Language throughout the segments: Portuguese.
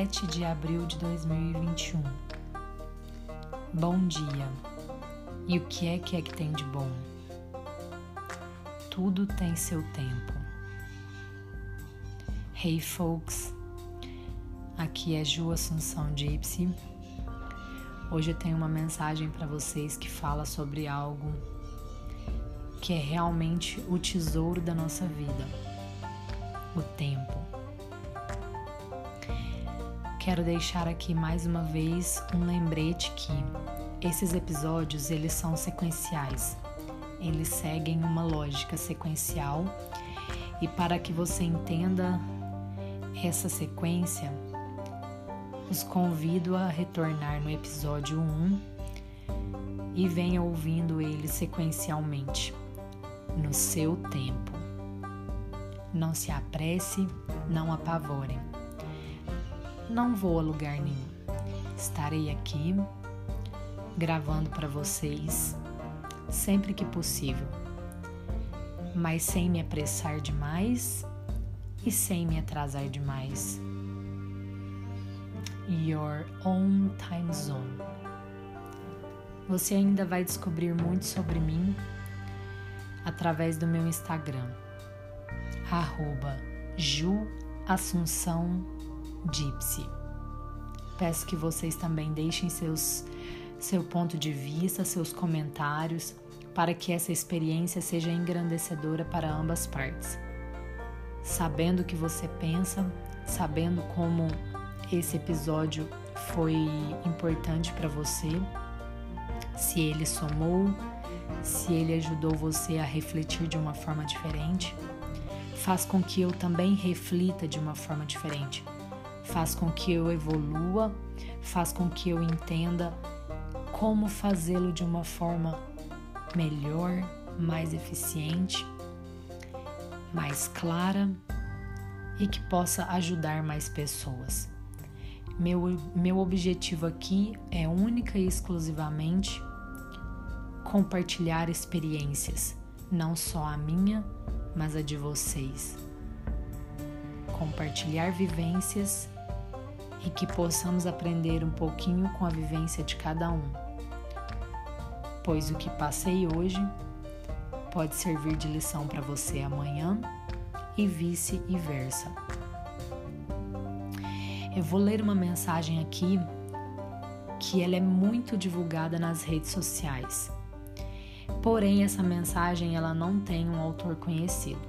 7 de abril de 2021. Bom dia. E o que é que é que tem de bom? Tudo tem seu tempo. Hey folks, aqui é Ju Assunção Gypsy. Hoje eu tenho uma mensagem para vocês que fala sobre algo que é realmente o tesouro da nossa vida: o tempo. Quero deixar aqui mais uma vez um lembrete que esses episódios eles são sequenciais. Eles seguem uma lógica sequencial e para que você entenda essa sequência, os convido a retornar no episódio 1 e venha ouvindo ele sequencialmente, no seu tempo. Não se apresse, não apavore não vou a lugar nenhum. Estarei aqui gravando para vocês sempre que possível, mas sem me apressar demais e sem me atrasar demais. Your own time zone. Você ainda vai descobrir muito sobre mim através do meu Instagram, arroba Gypsy. Peço que vocês também deixem seus, seu ponto de vista, seus comentários, para que essa experiência seja engrandecedora para ambas partes. Sabendo o que você pensa, sabendo como esse episódio foi importante para você, se ele somou, se ele ajudou você a refletir de uma forma diferente, faz com que eu também reflita de uma forma diferente faz com que eu evolua, faz com que eu entenda como fazê-lo de uma forma melhor, mais eficiente, mais clara e que possa ajudar mais pessoas. Meu, meu objetivo aqui é única e exclusivamente compartilhar experiências, não só a minha, mas a de vocês. Compartilhar vivências e que possamos aprender um pouquinho com a vivência de cada um. Pois o que passei hoje pode servir de lição para você amanhã e vice-versa. Eu vou ler uma mensagem aqui que ela é muito divulgada nas redes sociais. Porém, essa mensagem ela não tem um autor conhecido.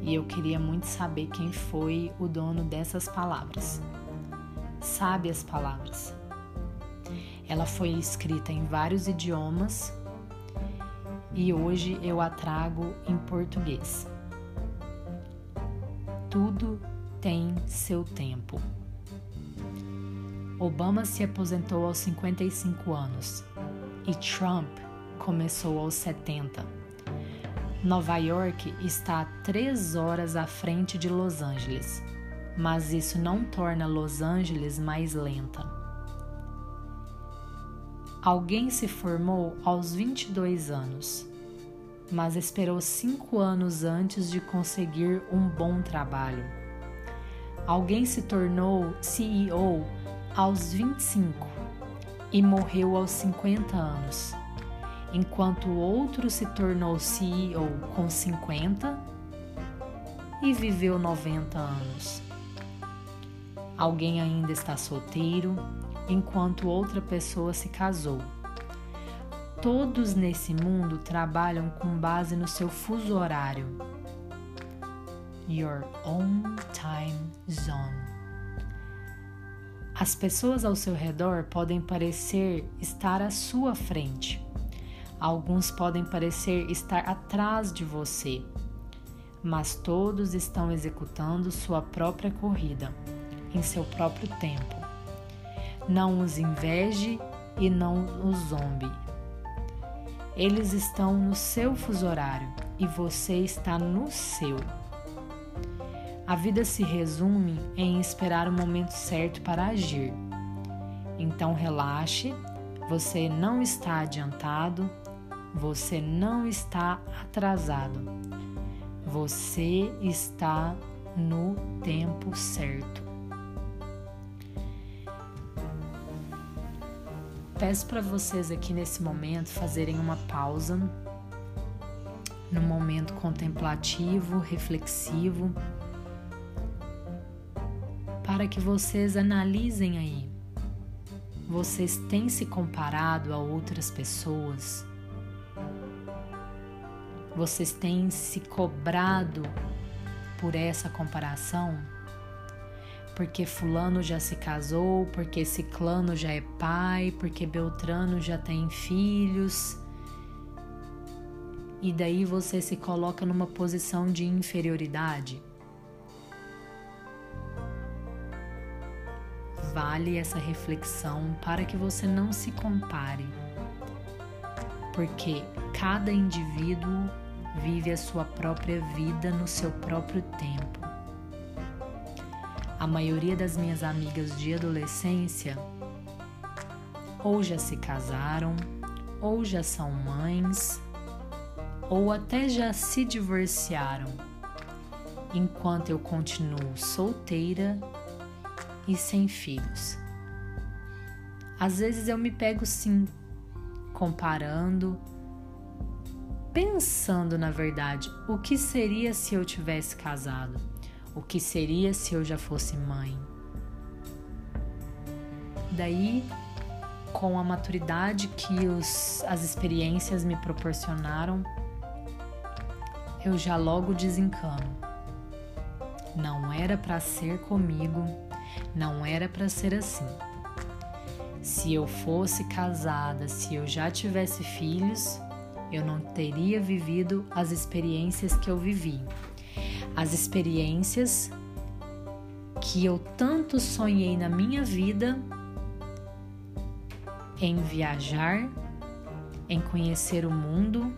E eu queria muito saber quem foi o dono dessas palavras sabe as palavras. Ela foi escrita em vários idiomas e hoje eu a trago em português. Tudo tem seu tempo. Obama se aposentou aos 55 anos e Trump começou aos 70. Nova York está a três horas à frente de Los Angeles mas isso não torna Los Angeles mais lenta. Alguém se formou aos 22 anos, mas esperou cinco anos antes de conseguir um bom trabalho. Alguém se tornou CEO aos 25 e morreu aos 50 anos, enquanto outro se tornou CEO com 50 e viveu 90 anos. Alguém ainda está solteiro, enquanto outra pessoa se casou. Todos nesse mundo trabalham com base no seu fuso horário. Your own time zone. As pessoas ao seu redor podem parecer estar à sua frente. Alguns podem parecer estar atrás de você, mas todos estão executando sua própria corrida em seu próprio tempo. Não os inveje e não os zombe. Eles estão no seu fuso horário e você está no seu. A vida se resume em esperar o momento certo para agir. Então relaxe, você não está adiantado, você não está atrasado. Você está no tempo certo. Peço para vocês aqui nesse momento fazerem uma pausa, num momento contemplativo, reflexivo, para que vocês analisem aí. Vocês têm se comparado a outras pessoas? Vocês têm se cobrado por essa comparação? Porque Fulano já se casou, porque Ciclano já é pai, porque Beltrano já tem filhos. E daí você se coloca numa posição de inferioridade. Vale essa reflexão para que você não se compare, porque cada indivíduo vive a sua própria vida no seu próprio tempo. A maioria das minhas amigas de adolescência ou já se casaram, ou já são mães, ou até já se divorciaram, enquanto eu continuo solteira e sem filhos. Às vezes eu me pego sim, comparando pensando na verdade o que seria se eu tivesse casado, o que seria se eu já fosse mãe. Daí, com a maturidade que os, as experiências me proporcionaram, eu já logo desencano. Não era para ser comigo, não era para ser assim. Se eu fosse casada, se eu já tivesse filhos, eu não teria vivido as experiências que eu vivi. As experiências que eu tanto sonhei na minha vida em viajar, em conhecer o mundo,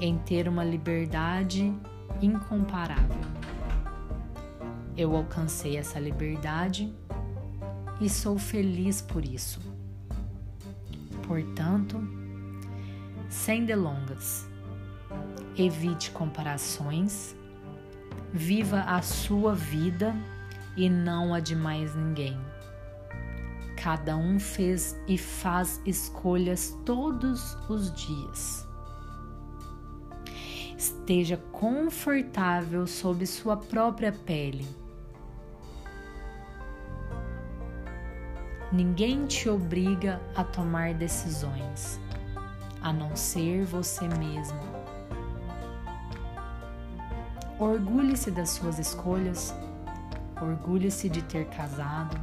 em ter uma liberdade incomparável. Eu alcancei essa liberdade e sou feliz por isso. Portanto, sem delongas. Evite comparações, viva a sua vida e não a de mais ninguém. Cada um fez e faz escolhas todos os dias. Esteja confortável sob sua própria pele. Ninguém te obriga a tomar decisões a não ser você mesmo. Orgulhe-se das suas escolhas, orgulhe-se de ter casado,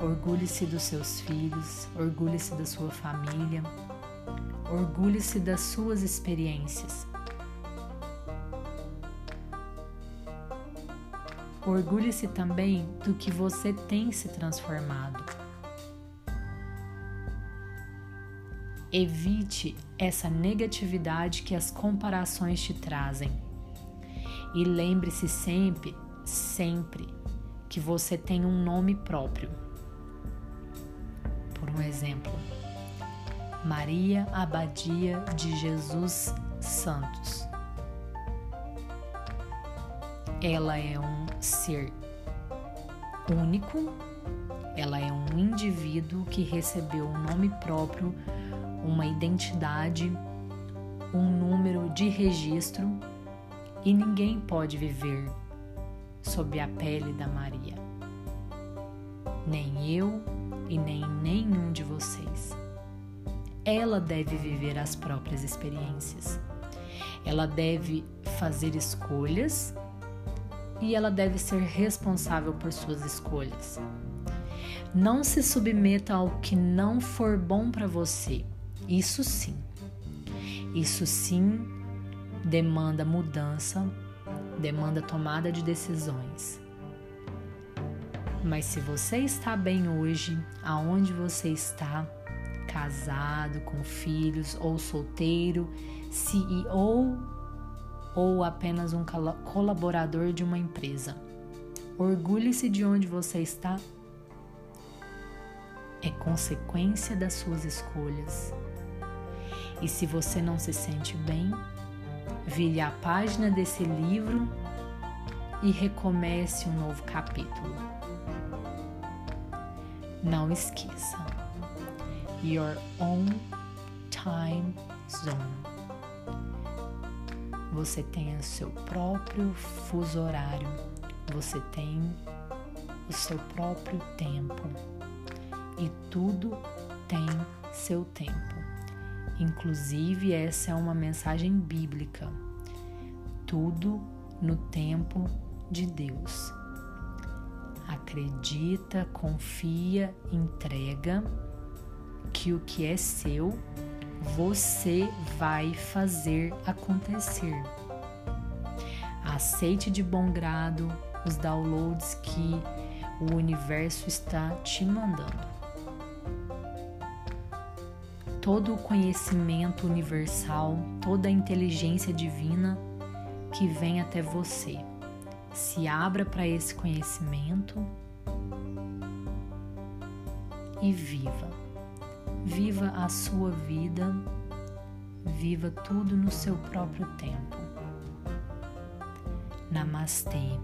orgulhe-se dos seus filhos, orgulhe-se da sua família, orgulhe-se das suas experiências. Orgulhe-se também do que você tem se transformado. Evite essa negatividade que as comparações te trazem. E lembre-se sempre, sempre, que você tem um nome próprio. Por um exemplo, Maria Abadia de Jesus Santos. Ela é um ser único, ela é um indivíduo que recebeu um nome próprio uma identidade, um número de registro e ninguém pode viver sob a pele da Maria. Nem eu e nem nenhum de vocês. Ela deve viver as próprias experiências. Ela deve fazer escolhas e ela deve ser responsável por suas escolhas. Não se submeta ao que não for bom para você. Isso sim. Isso sim demanda mudança, demanda tomada de decisões. Mas se você está bem hoje, aonde você está, casado, com filhos ou solteiro, CEO ou apenas um colaborador de uma empresa, orgulhe-se de onde você está. É consequência das suas escolhas e se você não se sente bem, vire a página desse livro e recomece um novo capítulo. Não esqueça, your own time zone. Você tem o seu próprio fuso horário, você tem o seu próprio tempo e tudo tem seu tempo. Inclusive, essa é uma mensagem bíblica. Tudo no tempo de Deus. Acredita, confia, entrega que o que é seu, você vai fazer acontecer. Aceite de bom grado os downloads que o universo está te mandando todo o conhecimento universal, toda a inteligência divina que vem até você. Se abra para esse conhecimento e viva. Viva a sua vida, viva tudo no seu próprio tempo. Namastê.